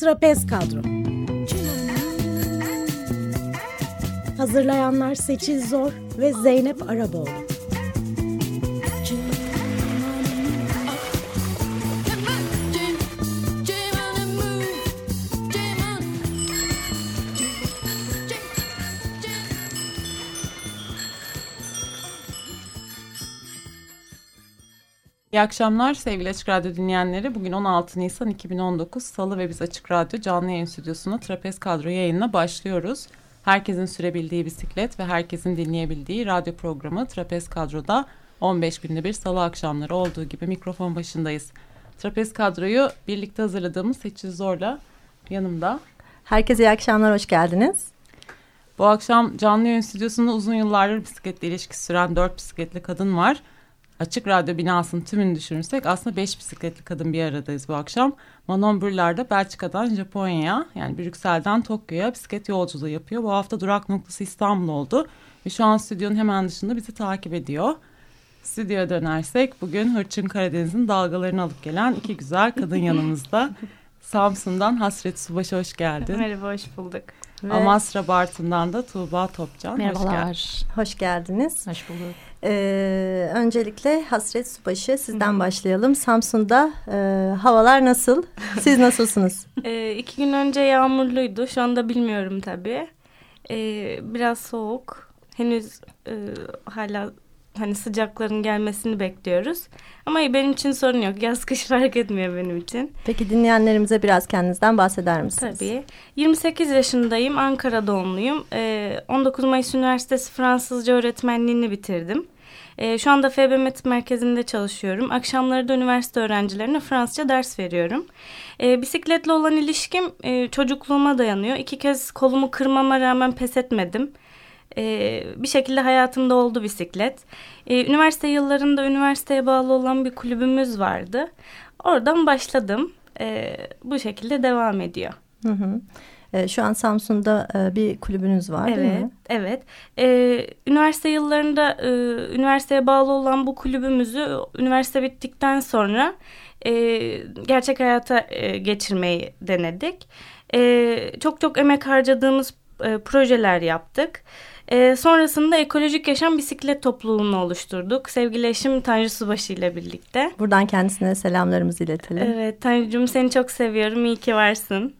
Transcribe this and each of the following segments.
Trapez Kadro. Hazırlayanlar Seçil Zor ve Zeynep Araboğlu İyi akşamlar sevgili Açık Radyo dinleyenleri. Bugün 16 Nisan 2019 Salı ve biz Açık Radyo canlı yayın stüdyosuna Trapez Kadro yayınına başlıyoruz. Herkesin sürebildiği bisiklet ve herkesin dinleyebildiği radyo programı Trapez Kadro'da 15 günde bir salı akşamları olduğu gibi mikrofon başındayız. Trapez Kadro'yu birlikte hazırladığımız Seçil Zor'la yanımda. Herkese iyi akşamlar, hoş geldiniz. Bu akşam canlı yayın stüdyosunda uzun yıllardır bisikletle ilişkisi süren dört bisikletli kadın var. Açık Radyo binasının tümünü düşünürsek aslında beş bisikletli kadın bir aradayız bu akşam. Manon Brüller'de Belçika'dan Japonya'ya yani Brüksel'den Tokyo'ya bisiklet yolculuğu yapıyor. Bu hafta durak noktası İstanbul oldu ve şu an stüdyonun hemen dışında bizi takip ediyor. Stüdyoya dönersek bugün Hırçın Karadeniz'in dalgalarını alıp gelen iki güzel kadın yanımızda. Samsun'dan Hasret Subaşı hoş geldin. Merhaba, hoş bulduk. Ve... Amasra Bartın'dan da Tuğba Topcan. Merhabalar. Hoş, gel hoş geldiniz. Hoş bulduk. Ee, öncelikle Hasret Subaşı sizden Hı. başlayalım. Samsun'da e, havalar nasıl? Siz nasılsınız? ee, iki gün önce yağmurluydu. Şu anda bilmiyorum tabii. Ee, biraz soğuk. Henüz e, hala hani sıcakların gelmesini bekliyoruz. Ama benim için sorun yok. Yaz kış fark etmiyor benim için. Peki dinleyenlerimize biraz kendinizden bahseder misiniz? Tabii. 28 yaşındayım. Ankara doğumluyum. Ee, 19 Mayıs Üniversitesi Fransızca öğretmenliğini bitirdim. Ee, şu anda FBMET merkezinde çalışıyorum. Akşamları da üniversite öğrencilerine Fransızca ders veriyorum. Ee, bisikletle olan ilişkim e, çocukluğuma dayanıyor. İki kez kolumu kırmama rağmen pes etmedim e, bir şekilde hayatımda oldu bisiklet. E, üniversite yıllarında üniversiteye bağlı olan bir kulübümüz vardı. Oradan başladım. E, bu şekilde devam ediyor. Hı hı. E, şu an Samsun'da e, bir kulübünüz var evet, değil mi? Evet. E, üniversite yıllarında e, üniversiteye bağlı olan bu kulübümüzü üniversite bittikten sonra e, gerçek hayata e, geçirmeyi denedik. E, çok çok emek harcadığımız e, projeler yaptık. E, sonrasında ekolojik yaşam bisiklet topluluğunu oluşturduk. Sevgili eşim Tanju Subaşı ile birlikte. Buradan kendisine selamlarımızı iletelim. Evet Tanju'cum seni çok seviyorum. İyi ki varsın.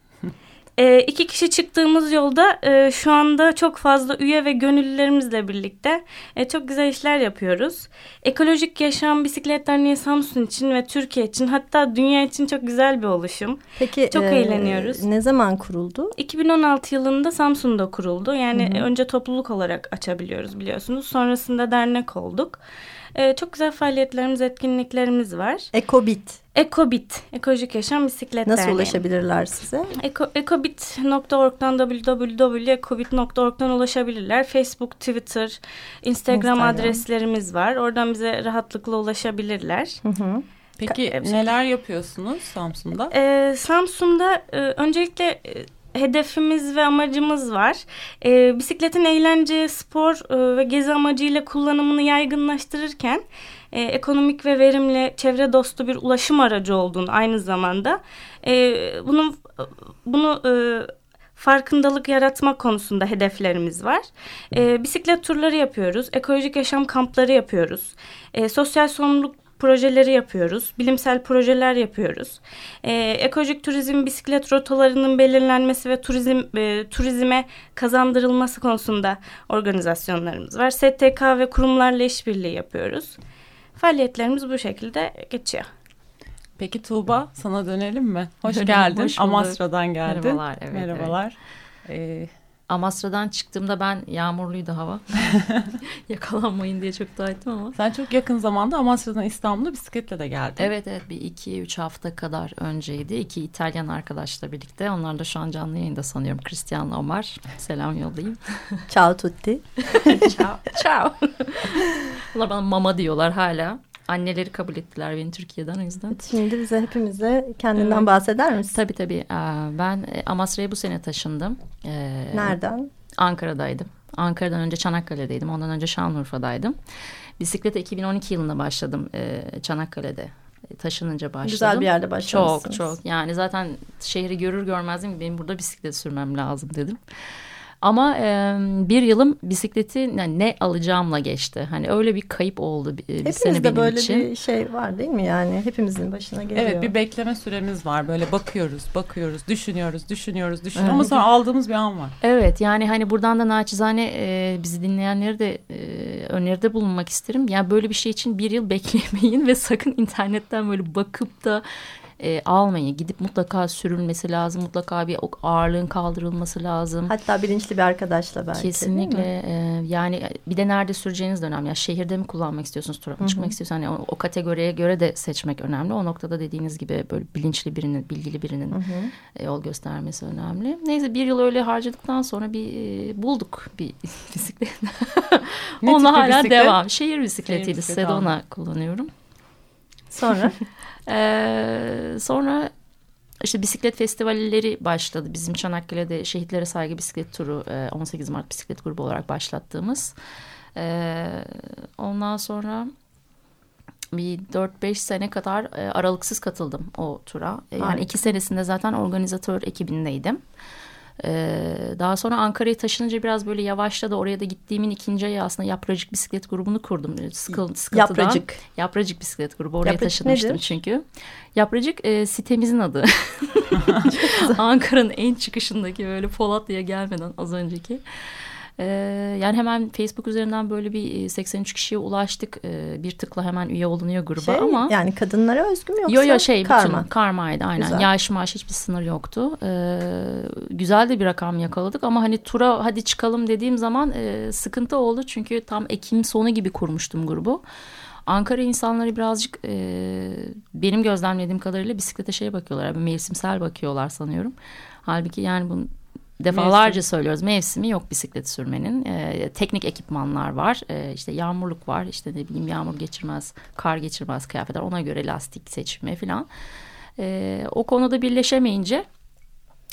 E, iki kişi çıktığımız yolda e, şu anda çok fazla üye ve gönüllülerimizle birlikte e, çok güzel işler yapıyoruz. Ekolojik Yaşam Bisiklet Derneği Samsun için ve Türkiye için hatta dünya için çok güzel bir oluşum. Peki çok e, eğleniyoruz. Ne zaman kuruldu? 2016 yılında Samsun'da kuruldu. Yani hı hı. önce topluluk olarak açabiliyoruz biliyorsunuz. Sonrasında dernek olduk. E, çok güzel faaliyetlerimiz, etkinliklerimiz var. Ekobit. Ekobit, Ekolojik Yaşam Bisiklet Nasıl Derneği. ulaşabilirler size? Eko, ekobit.org'dan www.ekobit.org'dan ulaşabilirler. Facebook, Twitter, Instagram, Instagram adreslerimiz var. Oradan bize rahatlıkla ulaşabilirler. Hı hı. Peki neler yapıyorsunuz Samsun'da? Ee, Samsun'da e, öncelikle e, hedefimiz ve amacımız var. E, bisikletin eğlence, spor e, ve gezi amacıyla kullanımını yaygınlaştırırken e, ekonomik ve verimli, çevre dostu bir ulaşım aracı olduğunu aynı zamanda e, bunun bunu e, farkındalık yaratma konusunda hedeflerimiz var. E, bisiklet turları yapıyoruz, ekolojik yaşam kampları yapıyoruz, e, sosyal sorumluluk projeleri yapıyoruz. Bilimsel projeler yapıyoruz. E, ekolojik turizm bisiklet rotalarının belirlenmesi ve turizm e, turizme kazandırılması konusunda organizasyonlarımız var. STK ve kurumlarla işbirliği yapıyoruz. Faaliyetlerimiz bu şekilde geçiyor. Peki Tuğba sana dönelim mi? Hoş geldin. Hoş Amasra'dan geldin. Merhabalar. Evet, Merhabalar. Evet. Ee, Amasra'dan çıktığımda ben yağmurluydu hava. Yakalanmayın diye çok dua ettim ama. Sen çok yakın zamanda Amasra'dan İstanbul'a bisikletle de geldin. Evet evet bir iki üç hafta kadar önceydi. İki İtalyan arkadaşla birlikte. Onlar da şu an canlı yayında sanıyorum. Cristiano Omar. Selam yollayayım. Ciao tutti. ciao. Ciao. Onlar bana mama diyorlar hala. Anneleri kabul ettiler beni Türkiye'den o yüzden. Şimdi bize hepimize kendinden evet. bahseder misin? Tabii tabii. Ben Amasra'ya bu sene taşındım. Nereden? Ankara'daydım. Ankara'dan önce Çanakkale'deydim. Ondan önce Şanlıurfa'daydım. Bisiklete 2012 yılında başladım Çanakkale'de taşınınca başladım. Güzel bir yerde başlamışsınız. Çok çok yani zaten şehri görür görmez benim burada bisiklet sürmem lazım dedim. Ama e, bir yılım bisikleti yani ne alacağımla geçti. Hani öyle bir kayıp oldu bir, bir sene Hepimizde benim böyle için. bir şey var değil mi yani? Hepimizin başına geliyor. Evet bir bekleme süremiz var. Böyle bakıyoruz, bakıyoruz, düşünüyoruz, düşünüyoruz, düşünüyoruz. Evet. Ama sonra aldığımız bir an var. Evet yani hani buradan da naçizane e, bizi dinleyenleri de e, öneride bulunmak isterim. Yani böyle bir şey için bir yıl beklemeyin ve sakın internetten böyle bakıp da e, almayın. Gidip mutlaka sürülmesi lazım. Mutlaka bir ağırlığın kaldırılması lazım. Hatta bilinçli bir arkadaşla belki. Kesinlikle e, yani bir de nerede süreceğiniz de önemli. Yani şehirde mi kullanmak istiyorsunuz, tura mı çıkmak istiyorsunuz? Hani o, o kategoriye göre de seçmek önemli. O noktada dediğiniz gibi böyle bilinçli birinin, bilgili birinin e, yol göstermesi önemli. Neyse bir yıl öyle harcadıktan sonra bir e, bulduk bir bisiklet. Onunla hala bisiklet? devam. Şehir bisikletiyle bisikleti Sedona kullanıyorum. Sonra Ee, sonra işte bisiklet festivalleri başladı. Bizim Çanakkale'de Şehitlere Saygı Bisiklet Turu e, 18 Mart bisiklet grubu olarak başlattığımız. Ee, ondan sonra bir 4-5 sene kadar e, aralıksız katıldım o tura. E, yani Harika. iki senesinde zaten organizatör ekibindeydim. Ee, daha sonra Ankara'ya taşınınca biraz böyle yavaşladı. Oraya da gittiğimin ikinci ayı aslında Yapracık Bisiklet grubunu kurdum. Sıkıl, sıkıntıdan. yapracık. Yapracık bisiklet grubu. Oraya Yapracık taşınmıştım nedir? çünkü. Yapracık e, sitemizin adı. Ankara'nın en çıkışındaki böyle Polatlı'ya gelmeden az önceki. E, yani hemen Facebook üzerinden böyle bir e, 83 kişiye ulaştık. E, bir tıkla hemen üye olunuyor gruba Şey, ama. Yani kadınlara özgü mü yoksa Yo yo şey karma? bütün karmaydı aynen. Güzel. Yaş maaş hiçbir sınır yoktu. Ee, güzel de bir rakam yakaladık ama hani tura hadi çıkalım dediğim zaman e, sıkıntı oldu. Çünkü tam Ekim sonu gibi kurmuştum grubu. Ankara insanları birazcık e, benim gözlemlediğim kadarıyla bisiklete şeye bakıyorlar. Yani mevsimsel bakıyorlar sanıyorum. Halbuki yani bunu defalarca Mevsim. söylüyoruz. Mevsimi yok bisiklet sürmenin. E, teknik ekipmanlar var. E, işte yağmurluk var. İşte ne bileyim yağmur geçirmez, kar geçirmez kıyafetler. Ona göre lastik seçimi falan. E, o konuda birleşemeyince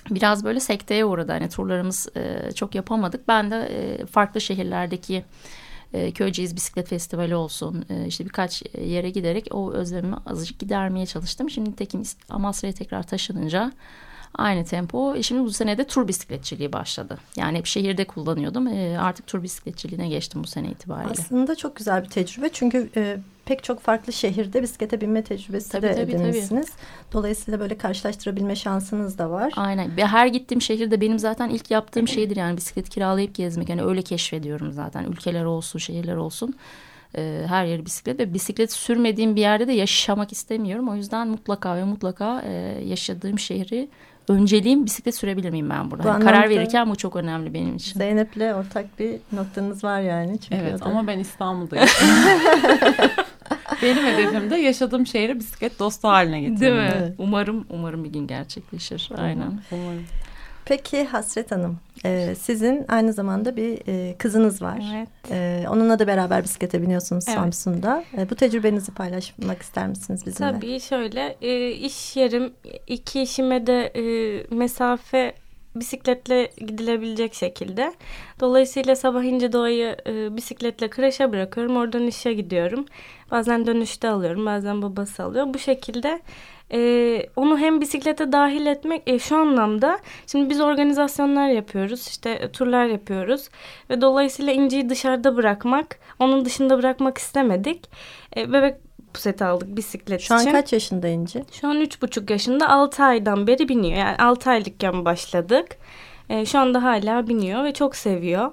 biraz böyle sekteye uğradı. Hani turlarımız e, çok yapamadık. Ben de e, farklı şehirlerdeki e, Köyceğiz Bisiklet Festivali olsun e, işte birkaç yere giderek o özlemimi azıcık gidermeye çalıştım. Şimdi tekim Amasra'ya tekrar taşınınca aynı tempo. E, Şimdi bu sene de tur bisikletçiliği başladı. Yani hep şehirde kullanıyordum. E, artık tur bisikletçiliğine geçtim bu sene itibariyle. Aslında çok güzel bir tecrübe çünkü e, pek çok farklı şehirde bisiklete binme tecrübesi Tabii, de tabii, edinmişsiniz. Dolayısıyla böyle karşılaştırabilme şansınız da var. Aynen. Her gittiğim şehirde benim zaten ilk yaptığım şeydir yani bisiklet kiralayıp gezmek. Yani öyle keşfediyorum zaten. Ülkeler olsun, şehirler olsun. Her yer bisiklet ve bisiklet sürmediğim bir yerde de yaşamak istemiyorum. O yüzden mutlaka ve mutlaka e, yaşadığım şehri önceliğim bisiklet sürebilir miyim ben burada? Bu Hani karar verirken bu çok önemli benim için. Zeynep'le ortak bir noktanız var yani. Çünkü Evet ama ben İstanbul'dayım. Benim hedefim de yaşadığım şehri bisiklet dostu haline getirmek. Değil mi? Evet. Umarım umarım bir gün gerçekleşir. Aynen. Umarım. Peki Hasret Hanım, e, sizin aynı zamanda bir e, kızınız var. Evet. E, onunla da beraber bisiklete biniyorsunuz Evet. Samsun'da. E, bu tecrübenizi paylaşmak ister misiniz bizimle? Tabii şöyle e, iş yerim iki işime de e, mesafe bisikletle gidilebilecek şekilde. Dolayısıyla sabah ince doğayı e, bisikletle kreşe bırakıyorum. Oradan işe gidiyorum. Bazen dönüşte alıyorum. Bazen babası alıyor. Bu şekilde e, onu hem bisiklete dahil etmek e, şu anlamda. Şimdi biz organizasyonlar yapıyoruz. işte e, turlar yapıyoruz. Ve dolayısıyla inciyi dışarıda bırakmak, onun dışında bırakmak istemedik. E, bebek puseti aldık bisiklet Şu an için. kaç yaşında İnci? Şu an üç buçuk yaşında altı aydan beri biniyor. Yani altı aylıkken başladık. Ee, şu anda hala biniyor ve çok seviyor.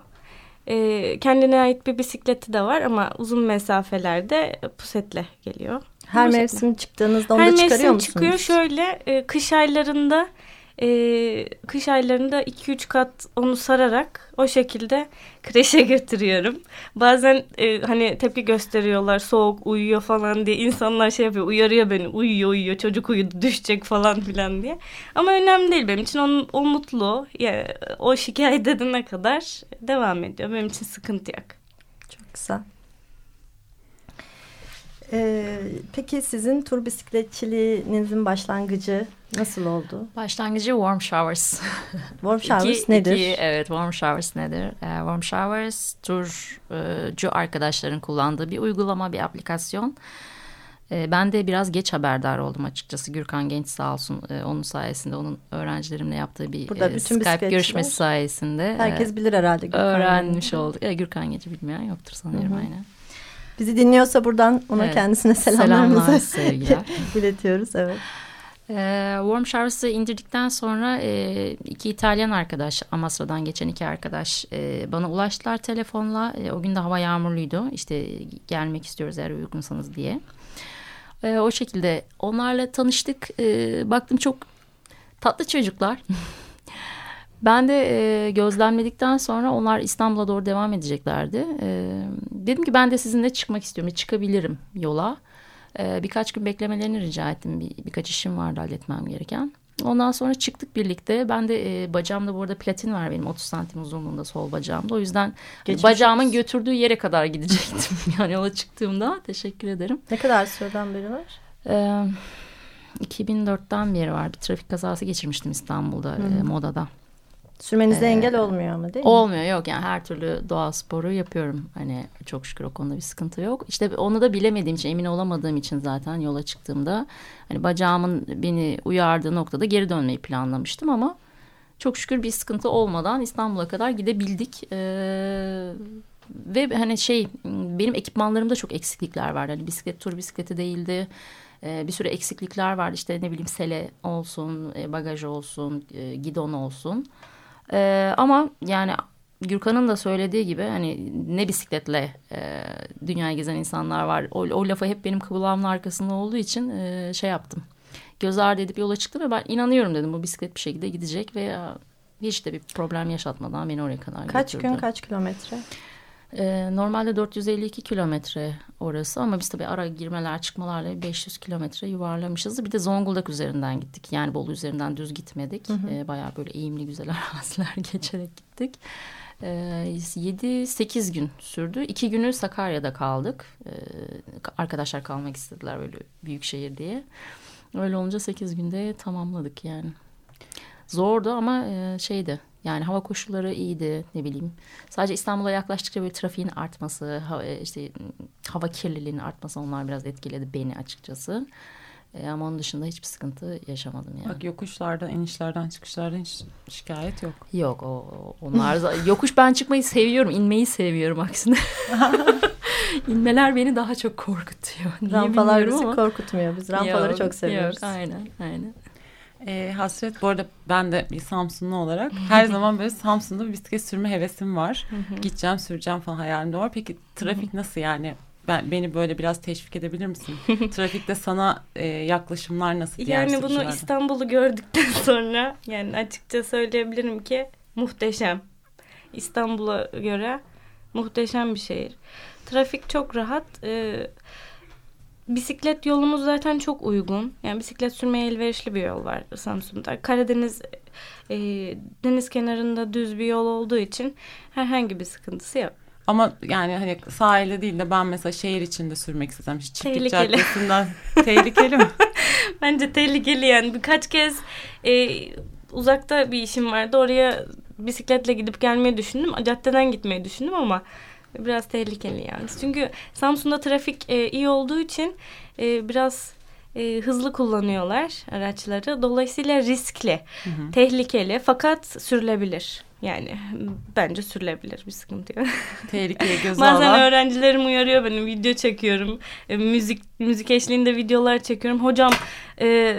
Ee, kendine ait bir bisikleti de var ama uzun mesafelerde pusetle geliyor. Her mevsim çıktığınızda onu Her da çıkarıyor mevsim musunuz? çıkıyor. Şöyle e, kış aylarında e, kış aylarında 2-3 kat onu sararak o şekilde kreşe götürüyorum. Bazen e, hani tepki gösteriyorlar soğuk uyuyor falan diye insanlar şey yapıyor uyarıyor beni uyuyor uyuyor çocuk uyudu düşecek falan filan diye. Ama önemli değil benim için onun, o mutlu ya, o şikayet edene kadar devam ediyor. Benim için sıkıntı yok. Çok güzel. Ee, peki sizin tur bisikletçiliğinizin başlangıcı nasıl oldu? Başlangıcı warm showers. Warm showers İki- nedir? iki, evet warm showers nedir? Ee, warm showers turcu arkadaşların kullandığı bir uygulama, bir aplikasyon. E, ben de biraz geç haberdar oldum açıkçası. Gürkan Genç sağ olsun e, onun sayesinde onun öğrencilerimle yaptığı bir Burada e, bütün Skype görüşmesi sayesinde Herkes e, bilir herhalde. Gürkan öğrenmiş olduk. E, Gürkan Genç'i bilmeyen yoktur sanıyorum Hı hı. aynen. Bizi dinliyorsa buradan ona Evet. kendisine selamlarımızı Selamlar, iletiyoruz. Evet. Ee, Warm Showers'ı indirdikten sonra e, iki İtalyan arkadaş, Amasra'dan geçen iki arkadaş e, bana ulaştılar telefonla. E, o gün de hava yağmurluydu. İşte gelmek istiyoruz eğer uygunsanız diye. E, o şekilde onlarla tanıştık. E, baktım çok tatlı çocuklar. Ben de e, gözlemledikten sonra onlar İstanbul'a doğru devam edeceklerdi. E, dedim ki ben de sizinle çıkmak istiyorum. Çıkabilirim yola. E, birkaç gün beklemelerini rica ettim. Bir, birkaç işim vardı halletmem gereken. Ondan sonra çıktık birlikte. Ben de e, bacağımda bu arada platin var benim 30 santim uzunluğunda sol bacağımda. O yüzden Geçmiş bacağımın olsun. götürdüğü yere kadar gidecektim. yani yola çıktığımda teşekkür ederim. Ne kadar süreden beri var? Ee, 2004'ten beri var. Bir trafik kazası geçirmiştim İstanbul'da e, modada. Sürmenize Ee, engel olmuyor ama değil mi? Olmuyor yok yani her türlü doğa sporu yapıyorum. Hani çok şükür o konuda bir sıkıntı yok. İşte onu da bilemediğim için emin olamadığım için zaten yola çıktığımda hani bacağımın beni uyardığı noktada geri dönmeyi planlamıştım ama çok şükür bir sıkıntı olmadan İstanbul'a kadar gidebildik. Ee, ve hani şey benim ekipmanlarımda çok eksiklikler vardı. Hani bisiklet tur bisikleti değildi. Ee, bir sürü eksiklikler vardı. İşte ne bileyim sele olsun, e, bagaj olsun, e, gidon olsun. Ee, ama yani Gürkan'ın da söylediği gibi hani ne bisikletle e, dünyayı gezen insanlar var. O, o lafı hep benim kulağımın arkasında olduğu için e, şey yaptım. Göz ardı edip yola çıktım ve ben inanıyorum dedim bu bisiklet bir şekilde gidecek ve hiç de bir problem yaşatmadan beni oraya kadar Kaç götürdü. gün kaç kilometre? Ee, normalde 452 kilometre orası ama biz tabii ara girmeler çıkmalarla 500 kilometre yuvarlamışız. Bir de Zonguldak üzerinden gittik. Yani Bolu üzerinden düz gitmedik. Ee, bayağı böyle eğimli güzel araziler geçerek gittik. Ee, 7-8 gün sürdü. İki günü Sakarya'da kaldık. Ee, arkadaşlar kalmak istediler böyle büyük şehir diye. Öyle olunca 8 günde tamamladık yani. Zordu ama e, şeydi yani hava koşulları iyiydi ne bileyim. Sadece İstanbul'a yaklaştıkça böyle trafiğin artması, hava, işte hava kirliliğinin artması onlar biraz etkiledi beni açıkçası. E, ama onun dışında hiçbir sıkıntı yaşamadım yani. Bak yokuşlardan, inişlerden, çıkışlardan hiç şikayet yok. Yok o onlar yokuş ben çıkmayı seviyorum, inmeyi seviyorum aksine. İnmeler beni daha çok korkutuyor. Niye Rampalar bizi ama. korkutmuyor. Biz rampaları Yok, çok seviyoruz. Yok, aynen, aynen. Ee, Hasret bu arada ben de bir Samsunlu olarak her zaman böyle Samsun'da bir bisiklet sürme hevesim var. Gideceğim süreceğim falan hayalimde var. Peki trafik nasıl yani? Ben, beni böyle biraz teşvik edebilir misin? Trafikte sana e, yaklaşımlar nasıl diğer Yani bunu? İstanbul'u gördükten sonra yani açıkça söyleyebilirim ki muhteşem. İstanbul'a göre muhteşem bir şehir. Trafik çok rahat. Ee, bisiklet yolumuz zaten çok uygun. Yani bisiklet sürmeye elverişli bir yol var Samsun'da. Karadeniz e, deniz kenarında düz bir yol olduğu için herhangi bir sıkıntısı yok. Ama yani hani sahilde değil de ben mesela şehir içinde sürmek istesem işte çiftlik Tehlikeli. caddesinden tehlikeli mi? Bence tehlikeli yani birkaç kez e, uzakta bir işim vardı oraya bisikletle gidip gelmeyi düşündüm caddeden gitmeyi düşündüm ama biraz tehlikeli yani çünkü Samsun'da trafik e, iyi olduğu için e, biraz e, hızlı kullanıyorlar araçları dolayısıyla riskli tehlikeli fakat sürülebilir yani bence sürülebilir bir sıkıntı yok. Tehlikeye göz Bazen öğrencilerim uyarıyor beni video çekiyorum. E, müzik müzik eşliğinde videolar çekiyorum. Hocam e,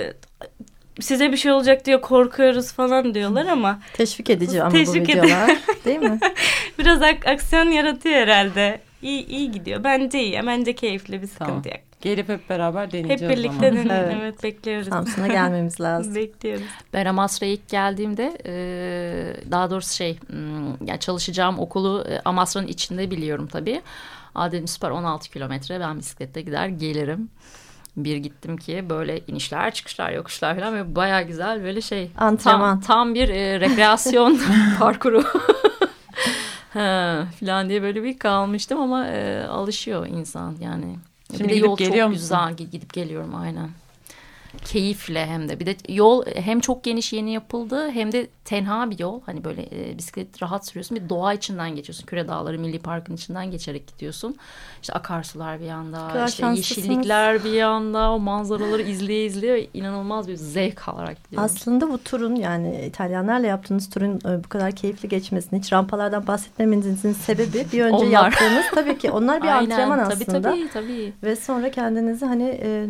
size bir şey olacak diye korkuyoruz falan diyorlar ama Teşvik edici ama Teşvik bu videolar değil mi? biraz ak- aksiyon yaratıyor herhalde. İyi, iyi gidiyor. Bence iyi. Bence keyifli bir sıkıntı Tamam. yok. Gelip hep beraber Hep deneyeceğiz o birlikte deneyelim. Evet. Evet. bekliyoruz. Samsun'a gelmemiz lazım. Bekliyoruz. Ben Amasra'ya ilk geldiğimde e, daha doğrusu şey hmm, yani çalışacağım okulu e, Amasra'nın içinde biliyorum tabii. Aa dedim süper 16 kilometre ben bisikletle gider gelirim. Bir gittim ki böyle inişler çıkışlar yokuşlar falan ve baya güzel böyle şey Antrenman. tam, tam bir e, rekreasyon parkuru ha, falan diye böyle bir kalmıştım ama e, alışıyor insan yani. Şimdi bir de gidip yol geliyor çok musun? güzel gidip geliyorum aynen. keyifle hem de bir de yol hem çok geniş yeni yapıldı hem de tenha bir yol. Hani böyle e, bisiklet rahat sürüyorsun bir doğa içinden geçiyorsun. Küre Dağları Milli Parkı'nın içinden geçerek gidiyorsun. İşte akarsular bir yanda, Kadar işte yeşillikler bir yanda, o manzaraları izleye izleye inanılmaz bir zevk alarak gidiyorum. Aslında bu turun yani İtalyanlarla yaptığınız turun e, bu kadar keyifli geçmesini hiç rampalardan bahsetmemenizin sebebi bir önce Onlar. yaptığınız tabii ki onlar bir Aynen, antrenman tabii, aslında. Tabii tabii. Ve sonra kendinizi hani e,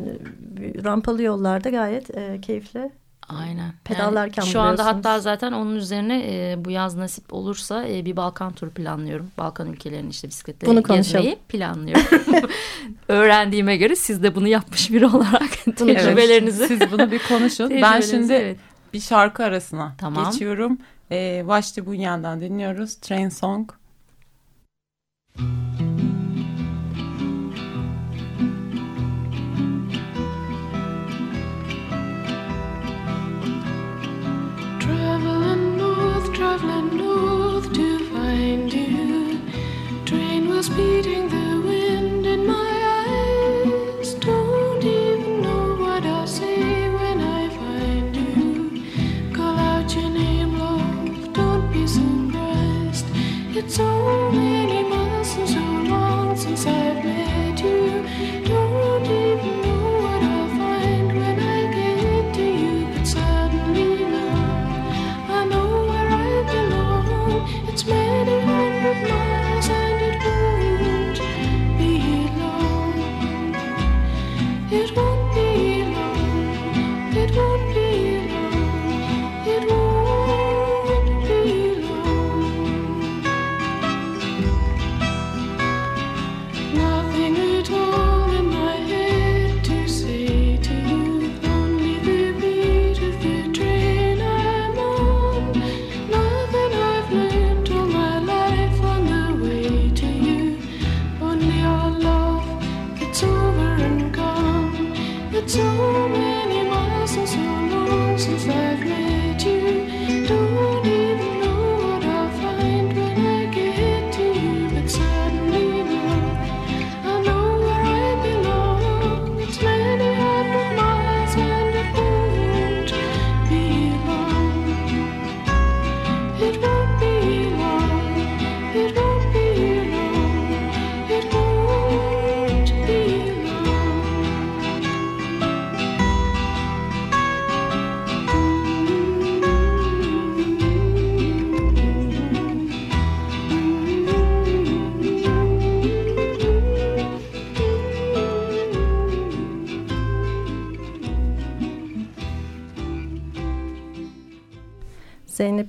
rampalı yollarda gayet e, keyifli Aynen. Pedallarken şu anda hatta zaten onun üzerine e, bu yaz nasip olursa e, bir Balkan turu planlıyorum. Balkan ülkelerini işte bisikletle Bunu gezmeyi planlıyorum. Öğrendiğime göre siz de bunu yapmış biri olarak tecrübelerinizi siz bunu bir konuşun. ben şimdi evet. bir şarkı arasına Tamam. geçiyorum. Ee, Vashti Bunyan'dan dinliyoruz. Train Song. Beating the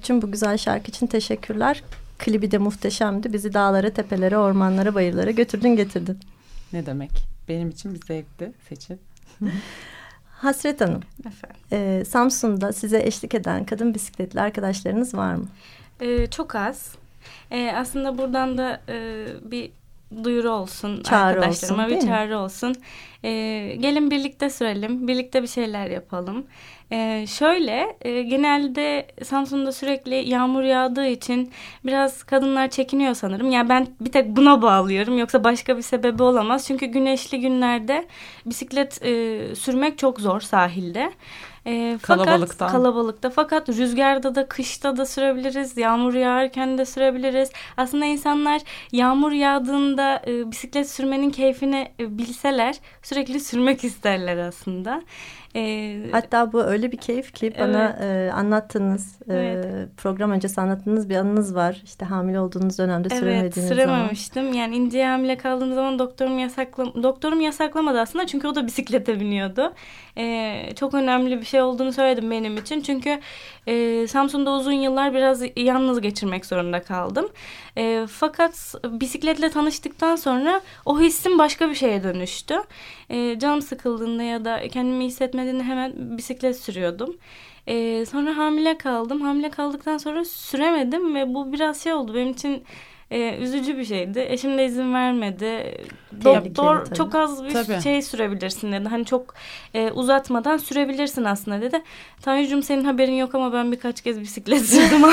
Zeynep'ciğim bu güzel şarkı için teşekkürler. Klibi de muhteşemdi. Bizi dağlara, tepelere, ormanlara, bayırlara götürdün getirdin. Ne demek? Benim için bir zevkti seçin. Hasret Hanım, Efendim. e, Samsun'da size eşlik eden kadın bisikletli arkadaşlarınız var mı? Ee, çok az. Ee, aslında buradan da e, bir duyuru olsun Çağrı arkadaşlarıma olsun, bir mi? çağrı olsun. Ee, gelin birlikte sürelim, birlikte bir şeyler yapalım. Ee, şöyle e, genelde Samsun'da sürekli yağmur yağdığı için biraz kadınlar çekiniyor sanırım. Ya ben bir tek buna bağlıyorum yoksa başka bir sebebi olamaz. Çünkü güneşli günlerde bisiklet e, sürmek çok zor sahilde. E, fakat Kalabalıktan. kalabalıkta fakat rüzgarda da kışta da sürebiliriz yağmur yağarken de sürebiliriz aslında insanlar yağmur yağdığında e, bisiklet sürmenin keyfini e, bilseler sürekli sürmek isterler aslında E, Hatta bu öyle bir keyif ki bana e, anlattığınız, e, Evet. program öncesi anlattığınız bir anınız var. İşte hamile olduğunuz dönemde Evet süremediğiniz zaman. sürememiştim. Yani ince hamile kaldığım zaman doktorum yasakla doktorum yasaklamadı aslında çünkü o da bisiklete biniyordu. Ee, çok önemli bir şey olduğunu söyledim benim için. Çünkü e, Samsun'da uzun yıllar biraz yalnız geçirmek zorunda kaldım. E, fakat bisikletle tanıştıktan sonra o hissim başka bir şeye dönüştü. E, canım sıkıldığında ya da kendimi iyi hissetmediğinde hemen bisiklet sürüyordum. Ee, sonra hamile kaldım. Hamile kaldıktan sonra süremedim ve bu biraz şey oldu benim için e, üzücü bir şeydi. Eşim de izin vermedi. Doktor tabii. çok az bir Tabii. şey sürebilirsin dedi. Hani çok e, uzatmadan sürebilirsin aslında dedi. Tanju'cum senin haberin yok ama ben birkaç kez bisiklet sürdüm.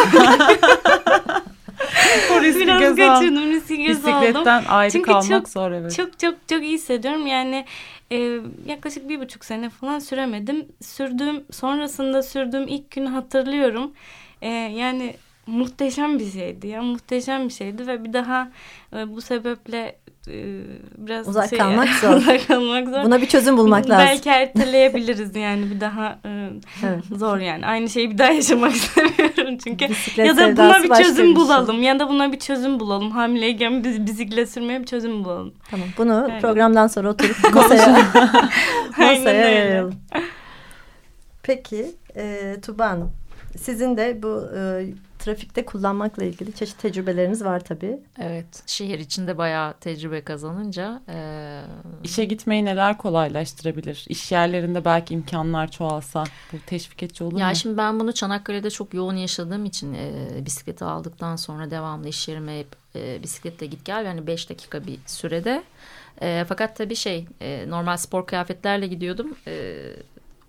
o riski Biraz göze al. kaçırdım riski göze aldım. Bisikletten ayrı Çünkü kalmak çok- zor evet. Çok çok çok iyi hissediyorum. Yani e, yaklaşık bir buçuk sene falan süremedim. Sürdüğüm sonrasında sürdüğüm ilk günü hatırlıyorum. E, yani muhteşem bir şeydi ya muhteşem bir şeydi ve bir daha e, bu sebeple biraz Uzak şey- kalmak zor. uzak kalmak zor. Buna bir çözüm bulmak lazım. Belki erteleyebiliriz yani bir daha e, Evet. zor yani aynı şeyi bir daha yaşamak istemiyorum çünkü Bisiklet ya da buna bir çözüm şey. bulalım ya da buna bir çözüm bulalım hamileyken biz bisiklet sürmeye bir çözüm bulalım. Tamam bunu Aynen. programdan sonra oturup masaya, masaya yayalım. Peki e, Tuba Hanım sizin de bu e, trafikte kullanmakla ilgili çeşitli tecrübeleriniz var tabii. Evet, şehir içinde bayağı tecrübe kazanınca e, İşe gitmeyi neler kolaylaştırabilir? İş yerlerinde belki imkanlar çoğalsa bu teşvik edici olur Ya mu? şimdi ben bunu Çanakkale'de çok yoğun yaşadığım için e, bisikleti aldıktan sonra devamlı iş yerime hep e, bisikletle git gel yani 5 dakika bir sürede. E, fakat tabii şey e, normal spor kıyafetlerle gidiyordum. E,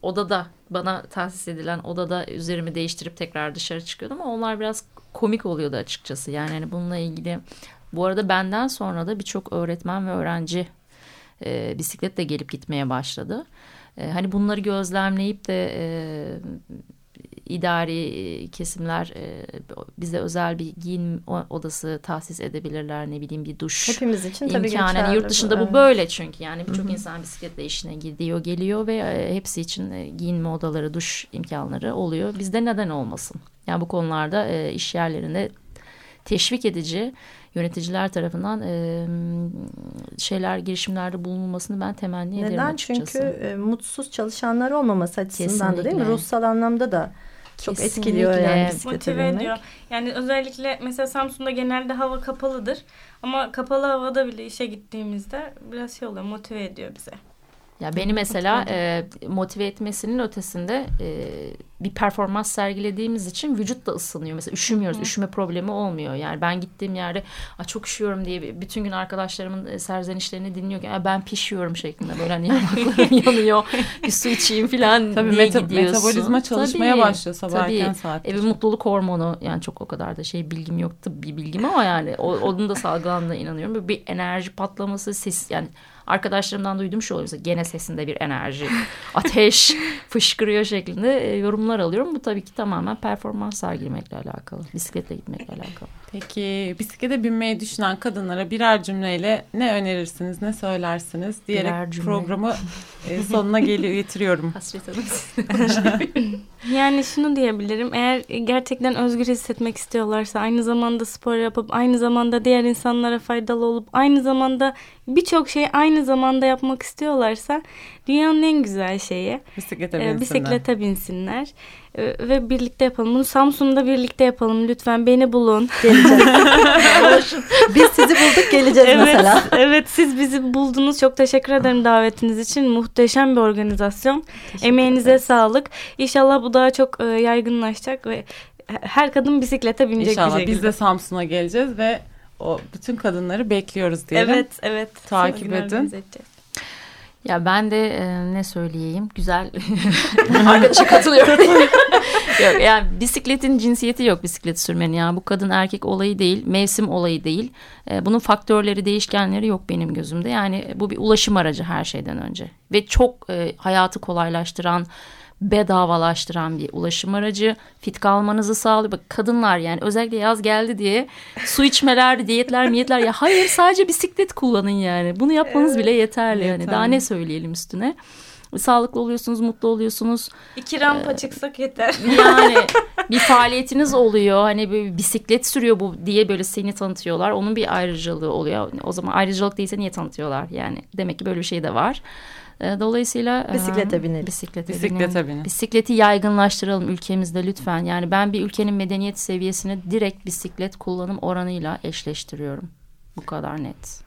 odada bana tahsis edilen odada üzerimi değiştirip tekrar dışarı çıkıyordum ama onlar biraz komik oluyordu açıkçası. Yani hani bununla ilgili bu arada benden sonra da birçok öğretmen ve öğrenci e, bisikletle gelip gitmeye başladı. E, hani bunları gözlemleyip de e, idari kesimler e, bize özel bir giyim odası tahsis edebilirler ne bileyim bir duş Hepimiz için tabii imkanı. Yani geçerli yurt dışında evet. bu böyle çünkü yani birçok insan bisikletle işine gidiyor geliyor ve e, hepsi için e, giyinme odaları duş imkanları oluyor. Bizde neden olmasın? Yani bu konularda e, iş yerlerinde teşvik edici yöneticiler tarafından e, şeyler girişimlerde bulunulmasını ben temenni ederim Neden? açıkçası. Çünkü e, mutsuz çalışanlar olmaması açısından da değil mi? Kesinlikle. Ruhsal anlamda da çok Kesinlikle. etkiliyor yani bisiklete Motive binmek. ediyor. Yani özellikle mesela Samsun'da genelde hava kapalıdır. Ama kapalı havada bile işe gittiğimizde biraz şey oluyor motive ediyor bize. Ya beni mesela e, motive etmesinin ötesinde e, bir performans sergilediğimiz için vücut da ısınıyor. Mesela üşümüyoruz. Üşüme problemi olmuyor. Yani ben gittiğim yerde "Aa, çok üşüyorum diye bütün gün arkadaşlarımın e, serzenişlerini dinliyorken "Aa, ben pişiyorum şeklinde böyle hani yanaklarım yanıyor. Bir su içeyim falan Tabii diye meta- gidiyorsun. metabolizma çalışmaya Tabii, başlıyor sabah tabii. erken saatte. E, bir mutluluk hormonu yani çok o kadar da şey bilgim yok tıbbi bilgim ama yani o, onun da salgılandığına inanıyorum. Böyle bir enerji patlaması ses yani arkadaşlarımdan duyduğum şey oluyor. Mesela gene sesinde bir enerji, ateş fışkırıyor şeklinde e, yorumlar alıyorum. Bu tabii ki tamamen performans sergilemekle alakalı. Bisikletle gitmekle alakalı. Peki bisiklete binmeyi düşünen kadınlara birer cümleyle ne önerirsiniz, ne söylersiniz diyerek programı e, sonuna geliyor getiriyorum. Hasret Hanım. Yani şunu diyebilirim. Eğer gerçekten özgür hissetmek istiyorlarsa, aynı zamanda spor yapıp, aynı zamanda diğer insanlara faydalı olup, aynı zamanda birçok şeyi aynı zamanda yapmak istiyorlarsa dünyanın en güzel şeyi Bisiklete e, binsinler. bisiklete binsinler E, ve birlikte yapalım. Bunu Samsun'da birlikte yapalım. Lütfen beni bulun. Biz sizi bulduk geleceğiz evet, mesela. evet siz bizi buldunuz. Çok teşekkür ederim davetiniz için. Muhteşem bir organizasyon. Emeğinize sağlık. İnşallah bu daha çok e, yaygınlaşacak ve her kadın bisiklete binecek İnşallah bir şekilde. biz de Samsun'a geleceğiz ve o bütün kadınları bekliyoruz diyelim. Evet, evet. Takip edin. edeceğiz. Ya ben de e, ne söyleyeyim? Güzel. Arkadaşa katılıyorum. yok yani bisikletin cinsiyeti yok bisiklet sürmenin. Yani bu kadın erkek olayı değil, mevsim olayı değil. E, bunun faktörleri, değişkenleri yok benim gözümde. Yani bu bir ulaşım aracı her şeyden önce. Ve çok e, hayatı kolaylaştıran, bedavalaştıran bir ulaşım aracı. Fit kalmanızı sağlıyor. Bak kadınlar yani özellikle yaz geldi diye su içmeler, diyetler, miyetler. Ya hayır sadece bisiklet kullanın yani. Bunu yapmanız bile yeterli. Yani daha Yeterli. ne söyleyelim üstüne. Sağlıklı oluyorsunuz, mutlu oluyorsunuz. İki rampa çıksak yeter. Yani bir faaliyetiniz oluyor. Hani bir bisiklet sürüyor bu diye böyle seni tanıtıyorlar. Onun bir ayrıcalığı oluyor. O zaman ayrıcalık değilse niye tanıtıyorlar? Yani demek ki böyle bir şey de var. E, Dolayısıyla Bisiklete binelim. Bisiklete, Bisiklete binin. binin. Bisikleti yaygınlaştıralım ülkemizde lütfen. Yani ben bir ülkenin medeniyet seviyesini direkt bisiklet kullanım oranıyla eşleştiriyorum. Bu kadar net.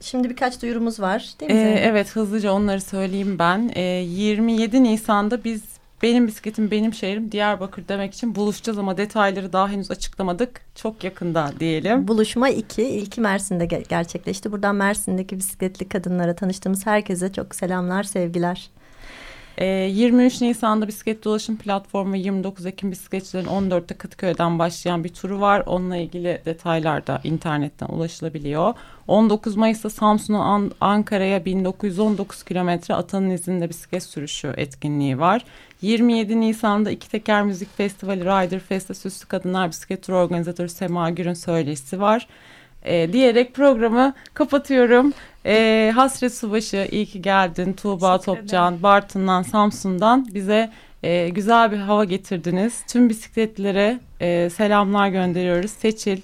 Şimdi birkaç duyurumuz var değil mi? Ee, evet hızlıca onları söyleyeyim ben. Ee, 27 Nisan'da biz benim bisikletim benim şehrim Diyarbakır demek için buluşacağız ama detayları daha henüz açıklamadık. Çok yakında diyelim. Buluşma 2. İlki Mersin'de ge- gerçekleşti. Buradan Mersin'deki bisikletli kadınlara tanıştığımız herkese çok selamlar, sevgiler. E, 23 Nisan'da bisiklet dolaşım platformu 29 Ekim bisikletçilerin 14'te Kadıköy'den başlayan bir turu var. Onunla ilgili detaylar da internetten ulaşılabiliyor. 19 Mayıs'ta Samsun'a An- Ankara'ya 1919 kilometre Atanın izinde bisiklet sürüşü etkinliği var. 27 Nisan'da iki teker müzik festivali Rider Fest'te Süslü Kadınlar Bisiklet Turu organizatörü Sema Gür'ün söyleşisi var. E, diyerek programı kapatıyorum. E, Hasret Subaşı iyi ki geldin. Tuğba Teşekkür Topcan, Bartın'dan, Samsun'dan bize e, güzel bir hava getirdiniz. Tüm bisikletlere e, selamlar gönderiyoruz. Seçil,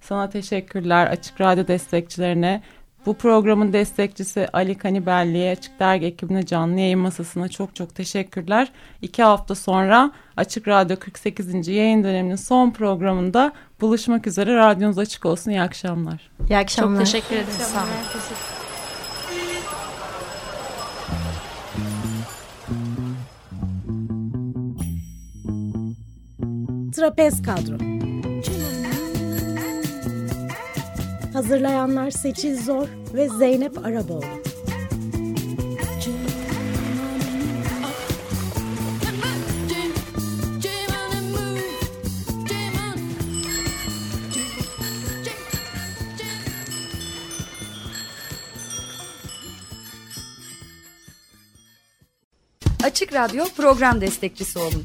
sana teşekkürler. Açık Radyo destekçilerine. Bu programın destekçisi Ali Kanibelli'ye, Açık Dergi ekibine, canlı yayın masasına çok çok teşekkürler. İki hafta sonra Açık Radyo 48. yayın döneminin son programında buluşmak üzere. Radyonuz açık olsun. İyi akşamlar. İyi akşamlar. Çok teşekkür ederiz. Sağ olun. Trapez Kadro Hazırlayanlar Seçil Zor ve Zeynep Araboğlu Açık Radyo program destekçisi olun.